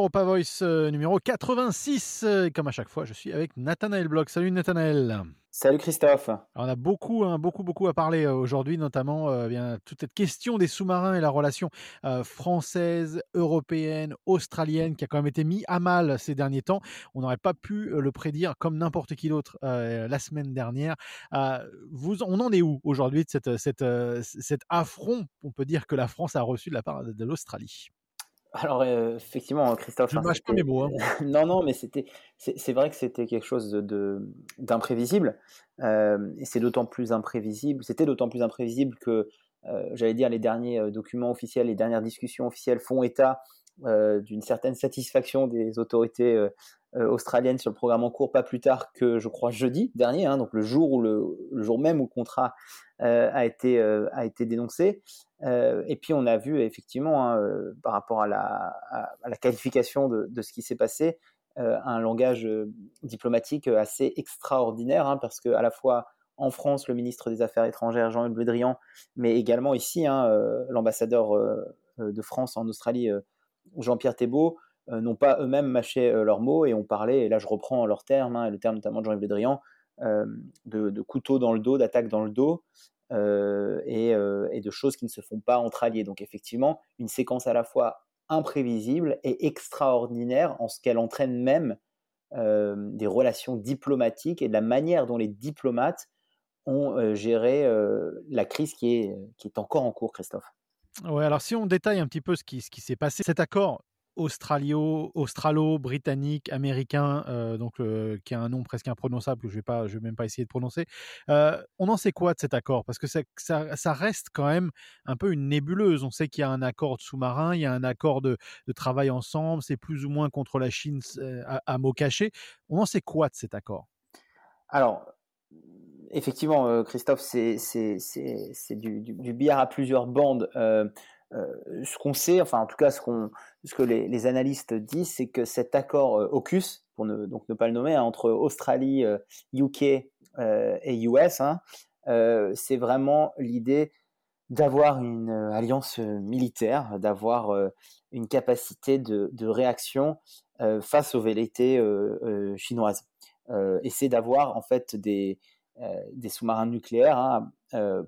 Europa Voice euh, numéro 86. Comme à chaque fois, je suis avec Nathanaël Bloch. Salut Nathanaël. Salut Christophe. on a beaucoup, hein, beaucoup, beaucoup à parler euh, aujourd'hui, notamment euh, bien toute cette question des sous-marins et la relation française, européenne, australienne, qui a quand même été mis à mal ces derniers temps. On n'aurait pas pu le prédire comme n'importe qui d'autre la semaine dernière. vous, on en est où aujourd'hui de cette, cette, cet affront, on peut dire que la France a reçu de la part de l'Australie? Alors effectivement, Christophe. Je ne mâche pas mes mots. Hein. non, non, mais c'était, c'est vrai que c'était quelque chose de d'imprévisible. et c'est d'autant plus imprévisible. C'était d'autant plus imprévisible que, j'allais dire, les derniers documents officiels, les dernières discussions officielles font état d'une certaine satisfaction des autorités australiennes sur le programme en cours, pas plus tard que je crois jeudi dernier, hein, donc le jour où le, jour même où le contrat a été a été dénoncé. Euh, et puis on a vu effectivement hein, euh, par rapport à la, qualification de, ce qui s'est passé euh, un langage diplomatique assez extraordinaire hein, parce que à la fois en France le ministre des Affaires étrangères Jean-Yves Le Drian, mais également ici l'ambassadeur de France en Australie Jean-Pierre Thébault n'ont pas eux-mêmes mâché leurs mots et ont parlé et là je reprends leurs termes et le terme notamment de Jean-Yves Le Drian de, de, couteau dans le dos, d'attaque dans le dos, euh, euh, et, de choses qui ne se font pas entre alliés. Donc effectivement, une séquence à la fois imprévisible et extraordinaire en ce qu'elle entraîne même euh, des relations diplomatiques et de la manière dont les diplomates ont géré la crise qui est, qui est encore en cours, Christophe. Ouais, alors si on détaille un petit peu ce qui, ce qui s'est passé, cet accord australio, australo-britannique, américain, euh, donc qui a un nom presque imprononçable que je vais pas, je vais même pas essayer de prononcer. Euh, on en sait quoi de cet accord? Parce que ça, reste quand même un peu une nébuleuse. On sait qu'il y a un accord de sous-marin, il y a un accord de, travail ensemble, c'est plus ou moins contre la Chine à, à mots cachés. On en sait quoi de cet accord? Alors, effectivement, Christophe, c'est du, du, du, billard à plusieurs bandes. Euh, ce qu'on sait, enfin en tout cas ce, que les, analystes disent, c'est que cet accord euh, AUKUS, pour ne, donc ne pas le nommer, hein, entre Australie, UK euh, et US, hein, c'est vraiment l'idée d'avoir une alliance militaire, d'avoir une capacité de, réaction face aux velléités chinoises. et c'est d'avoir en fait des, des sous-marins nucléaires hein,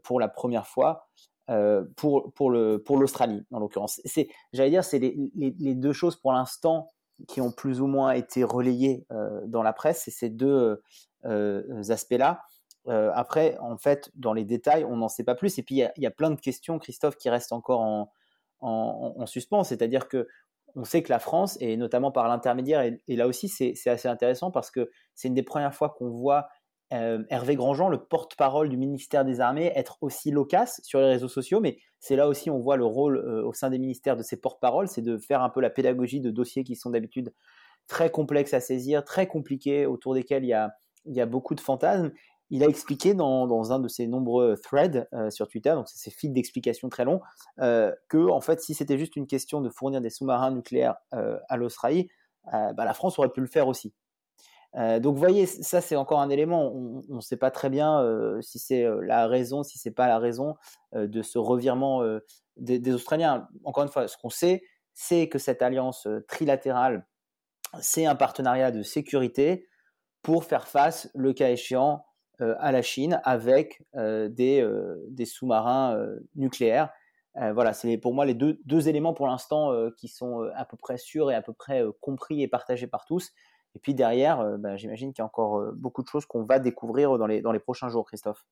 pour la première fois euh, pour, pour, le, pour l'Australie, en l'occurrence. C'est, j'allais dire, c'est les, les, deux choses pour l'instant qui ont plus ou moins été relayées euh, dans la presse, c'est ces deux euh, aspects-là. après, en fait, dans les détails, on n'en sait pas plus. Et puis, il y, y, a plein de questions, Christophe, qui restent encore en, en, en suspens. C'est-à-dire que on sait que la France, et notamment par l'intermédiaire, et, et là aussi c'est assez intéressant parce que c'est une des premières fois qu'on voit euh, Hervé Grandjean, le porte-parole du ministère des Armées, être aussi loquace sur les réseaux sociaux, mais c'est là aussi on voit le rôle euh, au sein des ministères de ces porte-paroles, c'est de faire un peu la pédagogie de dossiers qui sont d'habitude très complexes à saisir, très compliqués, autour desquels il y a, beaucoup de fantasmes. Il a expliqué dans, un de ses nombreux threads euh, sur Twitter, donc c'est ces fils d'explication très longs, que en fait, si c'était juste une question de fournir des sous-marins nucléaires à l'Australie, bah, la France aurait pu le faire aussi. Euh, donc, voyez, ça c'est encore un élément. On ne sait pas très bien euh, si c'est euh, la raison, si c'est pas la raison de ce revirement des, Australiens. Encore une fois, ce qu'on sait, c'est que cette alliance trilatérale, c'est un partenariat de sécurité pour faire face, le cas échéant, à la Chine avec des, sous-marins nucléaires. voilà, c'est pour moi les deux éléments pour l'instant qui sont à peu près sûrs et à peu près compris et partagés par tous. Et puis derrière, euh, bah, j'imagine qu'il y a encore euh, beaucoup de choses qu'on va découvrir dans les, prochains jours, Christophe.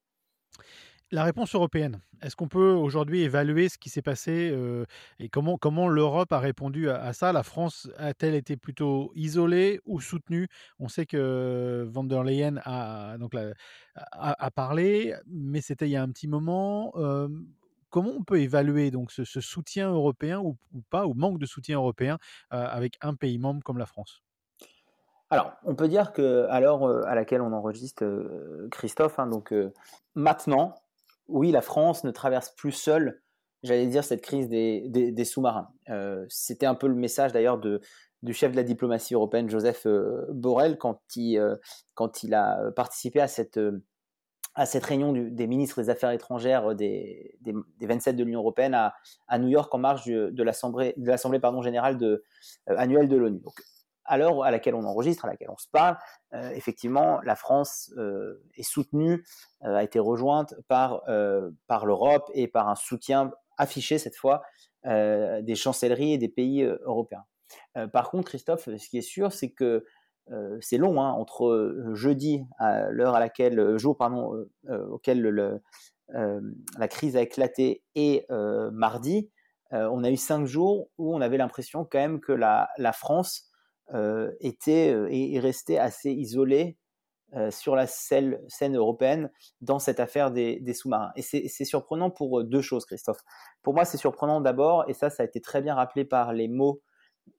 La réponse européenne, est-ce qu'on peut aujourd'hui évaluer ce qui s'est passé euh, et comment, l'Europe a répondu à, ça? La France a-t-elle été plutôt isolée ou soutenue? On sait que van der Leyen a, parlé, mais c'était il y a un petit moment. comment on peut évaluer donc ce, soutien européen ou, pas, ou manque de soutien européen avec un pays membre comme la France? Alors, on peut dire que à l'heure euh, à laquelle on enregistre, euh, Christophe, hein, donc euh, maintenant, oui, la France ne traverse plus seule, j'allais dire, cette crise des, sous-marins. C'était un peu le message d'ailleurs du chef de la diplomatie européenne, Joseph Borrell, quand il, a participé à cette, réunion des ministres des Affaires étrangères des, des, 27 de l'Union européenne à, New York en marge de l'Assemblée générale annuelle de l'ONU. À l'heure à laquelle on enregistre, à laquelle on se parle, effectivement, la France est soutenue, a été rejointe par, par l'Europe et par un soutien affiché cette fois des chancelleries et des pays européens. par contre, Christophe, ce qui est sûr, c'est que euh, c'est long, hein, entre euh, jeudi, à l'heure à laquelle, euh, jour pardon, auquel la crise a éclaté, et mardi, on a eu cinq jours où on avait l'impression quand même que la, la France était et est restée assez isolée sur la scène, européenne dans cette affaire des, sous-marins. Et c'est surprenant pour deux choses, Christophe. Pour moi, c'est surprenant d'abord, et ça, ça a été très bien rappelé par les mots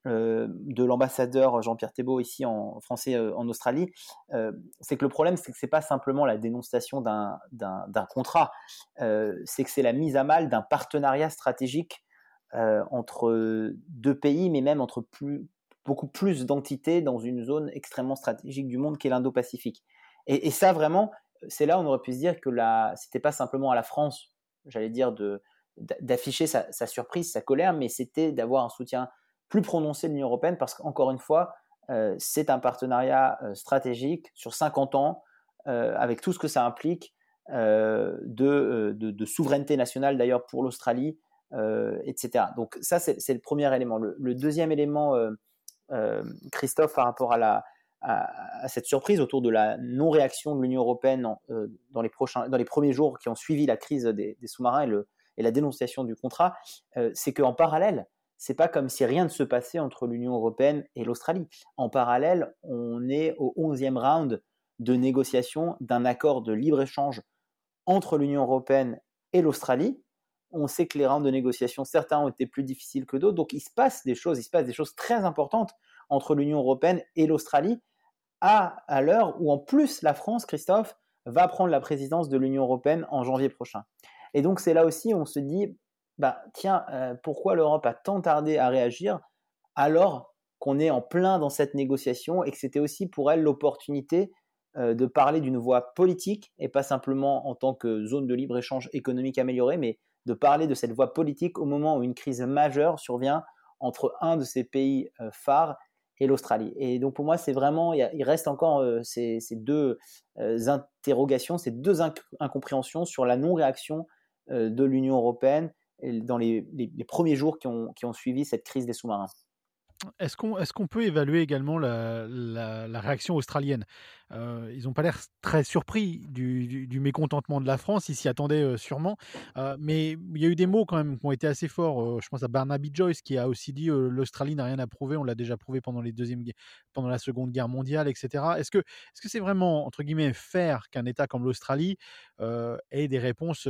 euh, de l'ambassadeur Jean-Pierre Thébault ici en français euh, en Australie, euh, c'est que le problème, c'est que c'est pas simplement la dénonciation d'un contrat, c'est que c'est la mise à mal d'un partenariat stratégique entre deux pays, mais même entre plus, beaucoup plus d'entités dans une zone extrêmement stratégique du monde qui est l'Indo-Pacifique. Et, ça, vraiment, c'est là où on aurait pu se dire que c'était pas simplement à la France, j'allais dire, d'afficher sa, sa, surprise, sa colère, mais c'était d'avoir un soutien plus prononcé de l'Union européenne parce qu'encore une fois, euh, c'est un partenariat euh, stratégique sur 50 ans euh, avec tout ce que ça implique de, de, souveraineté nationale d'ailleurs pour l'Australie, etc. Donc ça, c'est le premier élément. Le, deuxième élément, Christophe, par rapport à, cette surprise autour de la non-réaction de l'Union européenne dans, les prochains, dans les premiers jours qui ont suivi la crise des, sous-marins et, la dénonciation du contrat, c'est qu'en parallèle, c'est pas comme si rien ne se passait entre l'Union européenne et l'Australie. En parallèle, on est au 11e round de négociation d'un accord de libre-échange entre l'Union européenne et l'Australie. On sait que les rounds de négociation, certains ont été plus difficiles que d'autres, donc il se passe des choses, il se passe des choses très importantes entre l'Union européenne et l'Australie à, l'heure où en plus la France, Christophe, va prendre la présidence de l'Union européenne en janvier prochain. Et donc c'est là aussi où on se dit, bah, tiens, euh, pourquoi l'Europe a tant tardé à réagir alors qu'on est en plein dans cette négociation et que c'était aussi pour elle l'opportunité euh, de parler d'une voie politique et pas simplement en tant que zone de libre-échange économique améliorée, mais de parler de cette voie politique au moment où une crise majeure survient entre un de ces pays euh, phares et l'Australie. Et donc pour moi, c'est vraiment, il, reste encore ces, deux interrogations, ces deux incompréhensions sur la non-réaction de l'Union européenne dans les, premiers jours qui ont suivi cette crise des sous-marins. Est-ce qu'on peut évaluer également la, réaction australienne? Euh, Ils n'ont pas l'air très surpris du, mécontentement de la France, ils s'y attendaient euh, sûrement, euh, mais il y a eu des mots quand même qui ont été assez forts. je pense à Barnaby Joyce qui a aussi dit l'Australie n'a rien à prouver, on l'a déjà prouvé pendant, la Seconde Guerre mondiale, etc. Est-ce que c'est -ce c'est vraiment, entre guillemets, faire qu'un État comme l'Australie ait des réponses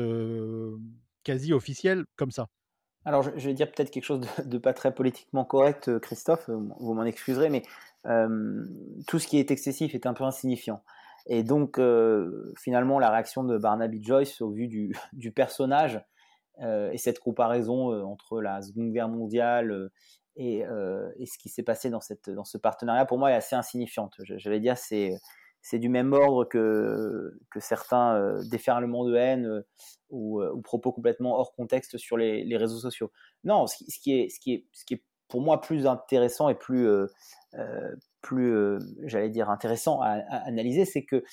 quasi officielle comme ça? Alors, je, vais dire peut-être quelque chose de, pas très politiquement correct, euh, Christophe, euh, vous m'en excuserez, mais euh, tout ce qui est excessif est un peu insignifiant. Et donc, finalement, la réaction de Barnaby Joyce au vu du, personnage et cette comparaison entre la Seconde Guerre mondiale et, ce qui s'est passé dans, dans ce partenariat, pour moi, est assez insignifiante. J'allais dire, c'est c'est du même ordre que, que certains euh, déferlements de haine euh, ou, euh, ou, propos complètement hors contexte sur les, réseaux sociaux. Non, ce qui, est, ce, qui est, ce qui est pour moi plus intéressant et plus, plus j'allais dire, intéressant à, analyser, c'est que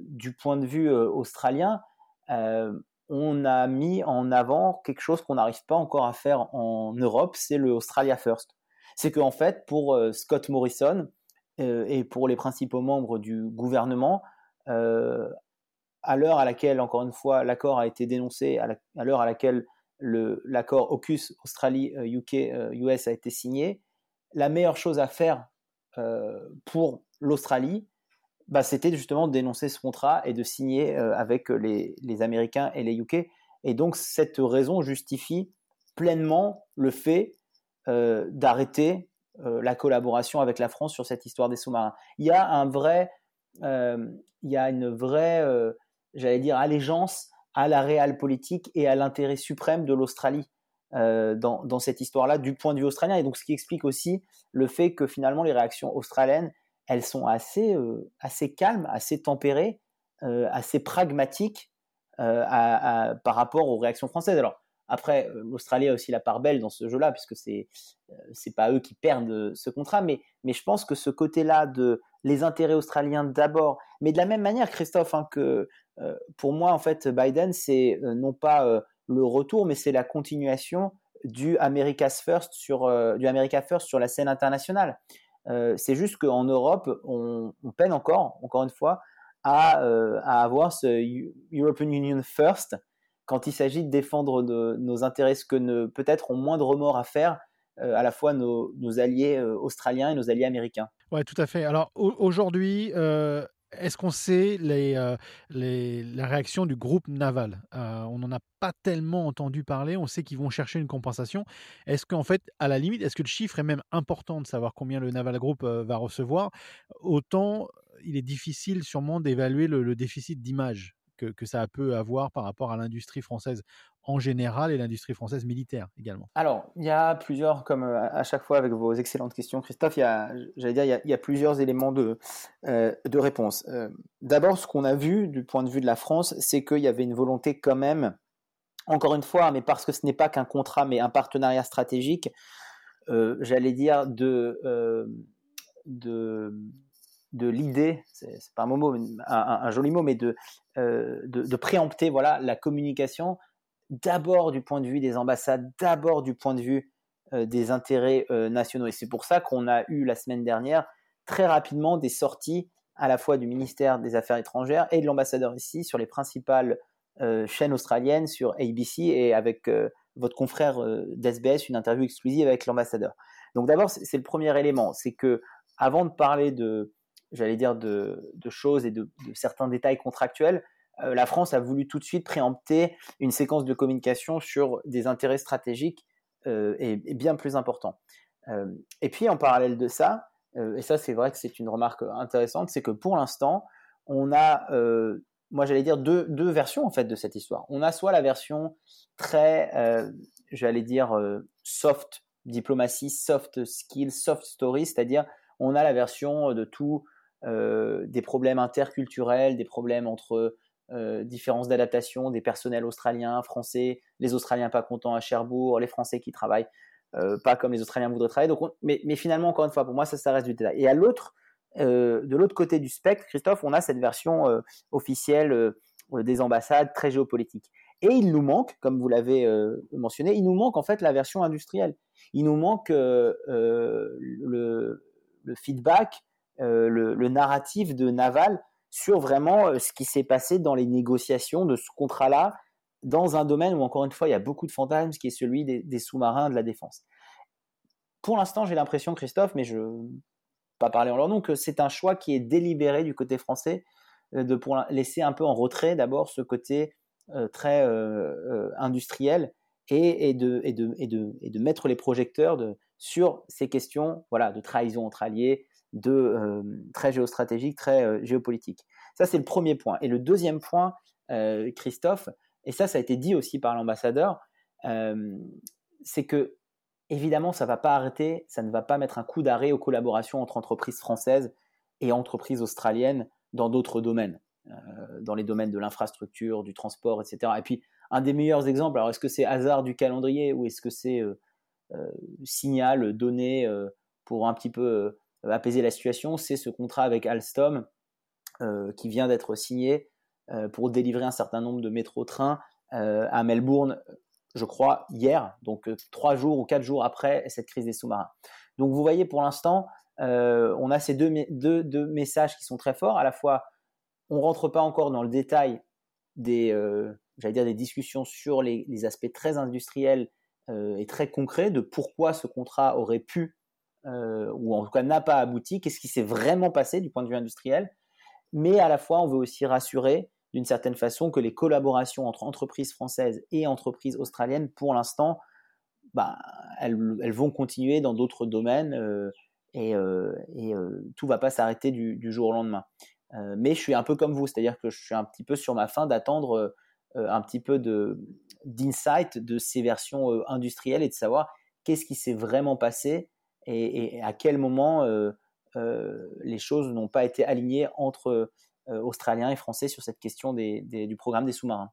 du point de vue australien, on a mis en avant quelque chose qu'on n'arrive pas encore à faire en Europe, c'est le Australia First. C'est qu'en fait, pour Scott Morrison, et pour les principaux membres du gouvernement, euh, à l'heure à laquelle, encore une fois, l'accord a été dénoncé, à l'heure à, laquelle l'accord AUKUS Australie-UK euh, a été signé, la meilleure chose à faire pour l'Australie, bah, c'était justement de dénoncer ce contrat et de signer avec les, Américains et les UK. Et donc cette raison justifie pleinement le fait d'arrêter euh, la collaboration avec la France sur cette histoire des sous-marins. Il y a un vrai, euh, il y a une vraie, euh, j'allais dire, allégeance à la réelle politique et à l'intérêt suprême de l'Australie dans, cette histoire-là du point de vue australien. Et donc, ce qui explique aussi le fait que finalement les réactions australiennes, elles sont assez, assez calmes, assez tempérées, assez pragmatique par rapport aux réactions françaises. Alors, après, l'Australie a aussi la part belle dans ce jeu-là, puisque c'est n'est pas eux qui perdent ce contrat, mais, mais je pense que ce côté-là de les intérêts australiens d'abord, mais de la même manière, Christophe, hein, que pour moi, en fait, Biden, c'est non pas le retour, mais c'est la continuation du America's First sur, du America First sur la scène internationale. c'est juste qu'en Europe, on, peine encore, encore une fois, à, à avoir ce European Union First quand il s'agit de défendre nos intérêts, ce que peut-être ont moins de remords à faire euh, à la fois nos, alliés euh, australiens et nos alliés américains. Oui, tout à fait. Alors aujourd'hui, euh, est-ce qu'on sait la réaction du groupe naval? On n'en a pas tellement entendu parler. On sait qu'ils vont chercher une compensation. Est-ce qu'en fait, à la limite, est-ce que le chiffre est même important de savoir combien le Naval Group va recevoir? Autant, il est difficile sûrement d'évaluer le déficit d'image que, ça peut avoir par rapport à l'industrie française en général et l'industrie française militaire également Alors, il y a plusieurs, comme euh, à chaque fois avec vos excellentes questions, Christophe, il y a, j'allais dire, il y, a, plusieurs éléments de, euh, réponse. Euh, d'abord, ce qu'on a vu du point de vue de la France, c'est qu'il y avait une volonté quand même, encore une fois, mais parce que ce n'est pas qu'un contrat, mais un partenariat stratégique, j'allais dire, de, de de l'idée, c'est pas un, mot, un, joli mot, mais de, euh, de, préempter voilà, la communication d'abord du point de vue des ambassades, d'abord du point de vue euh, des intérêts euh, nationaux. Et c'est pour ça qu'on a eu la semaine dernière très rapidement des sorties à la fois du ministère des Affaires étrangères et de l'ambassadeur ici sur les principales chaînes australiennes, sur ABC et avec votre confrère d'SBS, une interview exclusive avec l'ambassadeur. Donc d'abord, c'est le premier élément, c'est que avant de parler de, j'allais dire, de, choses et de, certains détails contractuels, euh, la France a voulu tout de suite préempter une séquence de communication sur des intérêts stratégiques euh, et, bien plus importants. Euh, et puis, en parallèle de ça, et ça c'est vrai que c'est une remarque intéressante, c'est que pour l'instant, on a, moi j'allais dire, deux, deux, versions en fait de cette histoire. On a soit la version très, j'allais dire, soft diplomatie, soft skills, soft story, c'est-à-dire on a la version de tout des problèmes interculturels, des problèmes entre euh, différences d'adaptation des personnels australiens, français, les Australiens pas contents à Cherbourg, les Français qui travaillent euh, pas comme les Australiens voudraient travailler. Donc, mais, finalement, encore une fois, pour moi, ça, reste du détail. Et à l'autre, de l'autre côté du spectre, Christophe, on a cette version officielle des ambassades très géopolitique. Et il nous manque, comme vous l'avez mentionné, il nous manque en fait la version industrielle. Il nous manque le, feedback euh, le, narratif de Naval sur vraiment euh, ce qui s'est passé dans les négociations de ce contrat-là, dans un domaine où, encore une fois, il y a beaucoup de fantasmes, qui est celui des, sous-marins de la défense. Pour l'instant, j'ai l'impression, Christophe, mais je pas parler en leur nom, que c'est un choix qui est délibéré du côté français, euh, de pour laisser un peu en retrait d'abord ce côté très industriel et, de, et, de, et, de, et, de, mettre les projecteurs de, sur ces questions voilà, de trahison entre alliés, de euh, très géostratégique, très euh, géopolitique. Ça, c'est le premier point. Et le deuxième point, euh, Christophe, et ça, ça a été dit aussi par l'ambassadeur, c'est que évidemment, ça ne va pas arrêter, ça ne va pas mettre un coup d'arrêt aux collaborations entre entreprises françaises et entreprises australiennes dans d'autres domaines, dans les domaines de l'infrastructure, du transport, etc. Et puis, un des meilleurs exemples, alors est-ce que c'est hasard du calendrier ou est-ce que c'est signal donné pour un petit peu apaiser la situation, c'est ce contrat avec Alstom euh, qui vient d'être signé euh, pour délivrer un certain nombre de métro-trains à Melbourne, je crois, hier, donc trois jours ou quatre jours après cette crise des sous-marins. Donc vous voyez, pour l'instant, on a ces deux, messages qui sont très forts. À la fois, on rentre pas encore dans le détail des, discussions sur les aspects très industriels et très concrets de pourquoi ce contrat aurait pu euh, ou en tout cas n'a pas abouti, qu'est-ce qui s'est vraiment passé du point de vue industriel, mais à la fois on veut aussi rassurer d'une certaine façon que les collaborations entre entreprises françaises et entreprises australiennes, pour l'instant, bah, elles, vont continuer dans d'autres domaines euh, et, euh, et tout va pas s'arrêter du, jour au lendemain. mais je suis un peu comme vous, c'est-à-dire que je suis un petit peu sur ma fin d'attendre un petit peu d'insight de ces versions industrielles et de savoir qu'est-ce qui s'est vraiment passé et, à quel moment euh, euh, les choses n'ont pas été alignées entre australiens et français sur cette question du programme des sous-marins?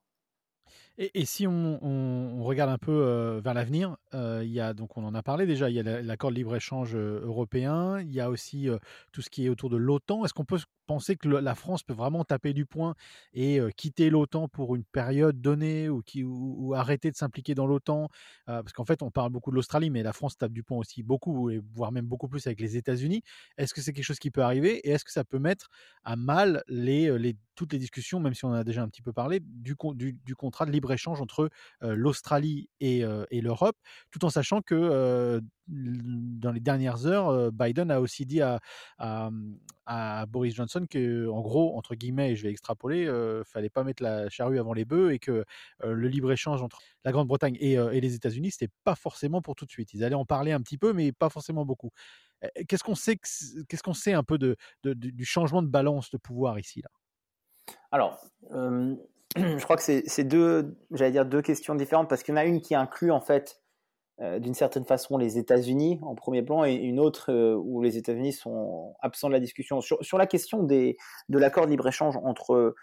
Et, si on, regarde un peu vers l'avenir, donc on en a parlé déjà, il y a l'accord de libre échange européen, il y a aussi tout ce qui est autour de l'OTAN. Est-ce qu'on peut penser que la France peut vraiment taper du poing et quitter l'OTAN pour une période donnée ou, arrêter de s'impliquer dans l'OTAN Parce qu'en fait, on parle beaucoup de l'Australie, mais la France tape du poing aussi beaucoup, voire même beaucoup plus avec les États-Unis. Est-ce que c'est quelque chose qui peut arriver et est-ce que ça peut mettre à mal toutes les discussions, même si on en a déjà un petit peu parlé, du, contrat de libre-échange entre l'Australie et, et l'Europe, tout en sachant que dans les dernières heures, Biden a aussi dit à, à, Boris Johnson que, en gros, entre guillemets, et je vais extrapoler, ne fallait pas mettre la charrue avant les bœufs et que le libre-échange entre la Grande-Bretagne et, les États-Unis, c'était pas forcément pour tout de suite. Ils allaient en parler un petit peu, mais pas forcément beaucoup. Qu'est-ce qu'on sait, qu'est-ce qu'on sait un peu de, du changement de balance de pouvoir ici là? Alors, je crois que c'est deux, j'allais dire deux questions différentes parce qu'il y en a une qui inclut en fait euh, d'une certaine façon les États-Unis en premier plan et une autre euh, où les États-Unis sont absents de la discussion. Sur, sur la question des, de l'accord de libre-échange entre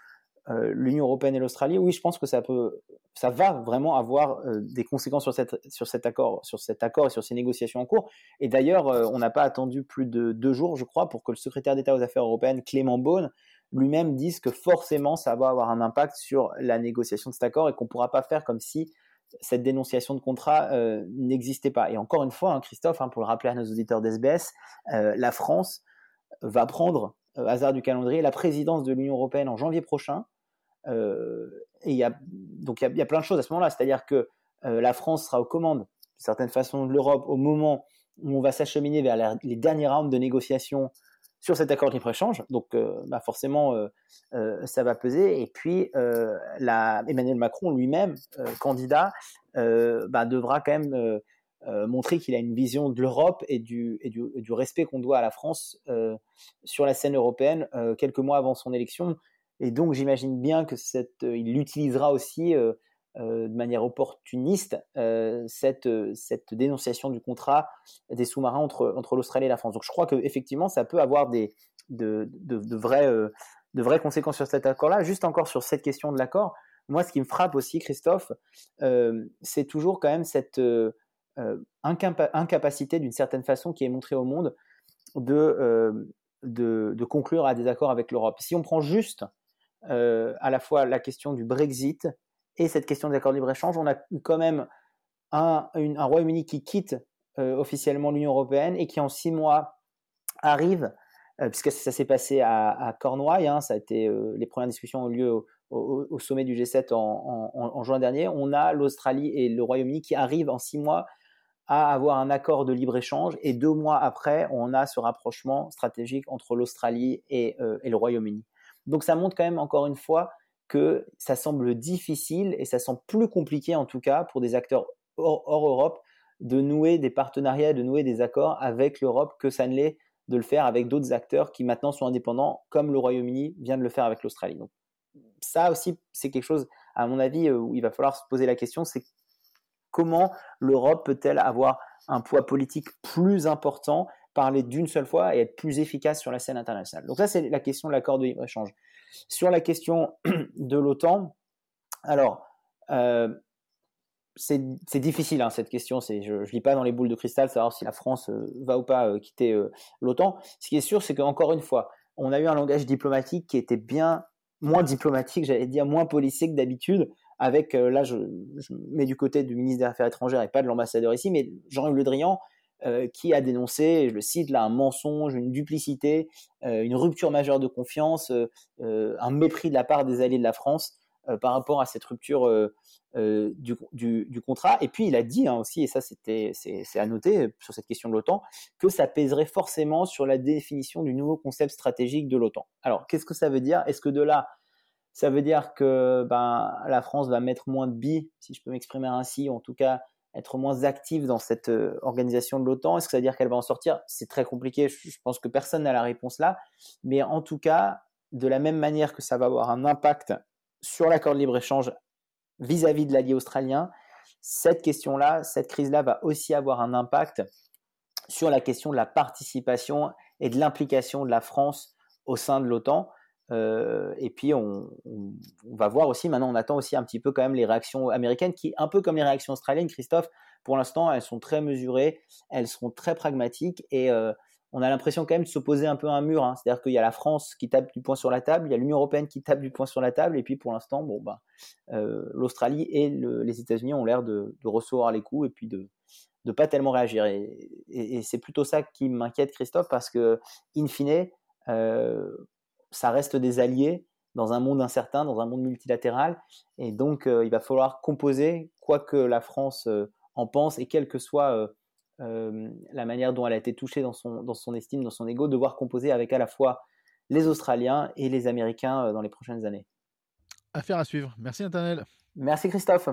euh, l'Union européenne et l'Australie, oui, je pense que ça, peut, ça va vraiment avoir des conséquences sur, cette, sur, cet accord, sur cet accord et sur ces négociations en cours. Et d'ailleurs, on n'a pas attendu plus de deux jours, je crois, pour que le secrétaire d'État aux Affaires européennes, Clément Beaune, lui-même dise que forcément ça va avoir un impact sur la négociation de cet accord et qu'on ne pourra pas faire comme si cette dénonciation de contrat euh, n'existait pas. Et encore une fois, hein, Christophe, hein, pour le rappeler à nos auditeurs d'SBS, euh, la France va prendre, euh, hasard du calendrier, la présidence de l'Union européenne en janvier prochain. et il y a donc il y, a plein de choses à ce moment-là. C'est-à-dire que la France sera aux commandes, d'une certaine façon, de l'Europe au moment où on va s'acheminer vers les derniers rounds de négociation sur cet accord de libre-échange. Donc, euh, bah forcément, euh, euh, ça va peser. Et puis, Emmanuel Macron lui-même, candidat, bah, devra quand même montrer qu'il a une vision de l'Europe et du, respect qu'on doit à la France sur la scène européenne quelques mois avant son élection. Et donc, j'imagine bien que il l'utilisera aussi de manière opportuniste euh, cette, cette dénonciation du contrat des sous-marins entre, l'Australie et la France. Donc je crois qu'effectivement, ça peut avoir des, de, vraies, euh, conséquences sur cet accord-là. Juste encore sur cette question de l'accord, moi, ce qui me frappe aussi, Christophe, c'est toujours quand même cette incapacité, d'une certaine façon, qui est montrée au monde de, de, de conclure à des accords avec l'Europe. Si on prend juste à la fois la question du Brexit, et cette question de l'accord de libre-échange, on a quand même un, Royaume-Uni qui quitte euh, officiellement l'Union européenne et qui en six mois arrive, euh, puisque ça s'est passé à, Cornouailles, hein, ça a été, euh, les premières discussions ont lieu au, sommet du G7 en, juin dernier, on a l'Australie et le Royaume-Uni qui arrivent en six mois à avoir un accord de libre-échange et deux mois après, on a ce rapprochement stratégique entre l'Australie et, et le Royaume-Uni. Donc ça montre quand même encore une fois que ça semble difficile et ça semble plus compliqué en tout cas pour des acteurs hors, Europe de nouer des partenariats, de nouer des accords avec l'Europe que ça ne l'est de le faire avec d'autres acteurs qui maintenant sont indépendants, comme le Royaume-Uni vient de le faire avec l'Australie. Donc ça aussi, c'est quelque chose, à mon avis, euh, où il va falloir se poser la question, c'est comment l'Europe peut-elle avoir un poids politique plus important, parler d'une seule fois et être plus efficace sur la scène internationale. Donc ça, c'est la question de l'accord de libre-échange. Sur la question de l'OTAN, alors, euh, c'est difficile hein, cette question. Je ne lis pas dans les boules de cristal savoir si la France euh, va ou pas euh, quitter l'OTAN. Ce qui est sûr, c'est qu'encore une fois, on a eu un langage diplomatique qui était bien moins diplomatique, j'allais dire moins policier que d'habitude. Avec, là, je, mets du côté du ministre des Affaires étrangères et pas de l'ambassadeur ici, mais Jean-Yves Le Drian, euh, qui a dénoncé, je le cite là, un mensonge, une duplicité, euh, une rupture majeure de confiance, euh, un mépris de la part des alliés de la France par rapport à cette rupture du, contrat. Et puis il a dit hein, aussi, et ça c'était c'est à noter sur cette question de l'OTAN, que ça pèserait forcément sur la définition du nouveau concept stratégique de l'OTAN. Alors qu'est-ce que ça veut dire? Est-ce que de là ça veut dire que ben, la France va mettre moins de billes, si je peux m'exprimer ainsi, en tout cas être moins active dans cette euh, organisation de l'OTAN Est-ce que ça veut dire qu'elle va en sortir? C'est très compliqué. Je, pense que personne n'a la réponse là. Mais en tout cas, de la même manière que ça va avoir un impact sur l'accord de libre-échange vis-à-vis de l'allié australien, cette question-là, cette crise-là va aussi avoir un impact sur la question de la participation et de l'implication de la France au sein de l'OTAN. Et puis on, va voir aussi, maintenant on attend aussi un petit peu quand même les réactions américaines qui, un peu comme les réactions australiennes, Christophe, pour l'instant elles sont très mesurées, elles seront très pragmatiques et on a l'impression quand même de s'opposer un peu à un mur. Hein. C'est-à-dire qu'il y a la France qui tape du poing sur la table, il y a l'Union européenne qui tape du poing sur la table, et puis pour l'instant, bon, bah, l'Australie et les États-Unis ont l'air de, recevoir les coups et puis de ne pas tellement réagir. Et, c'est plutôt ça qui m'inquiète, Christophe, parce que, in fine, ça reste des alliés dans un monde incertain, dans un monde multilatéral, et donc il va falloir composer, quoi que la France en pense, et quel que soit euh, la manière dont elle a été touchée dans son, dans son estime, dans son ego, devoir composer avec à la fois les Australiens et les Américains euh, dans les prochaines années. Affaire à suivre. Merci Nathaniel. Merci Christophe.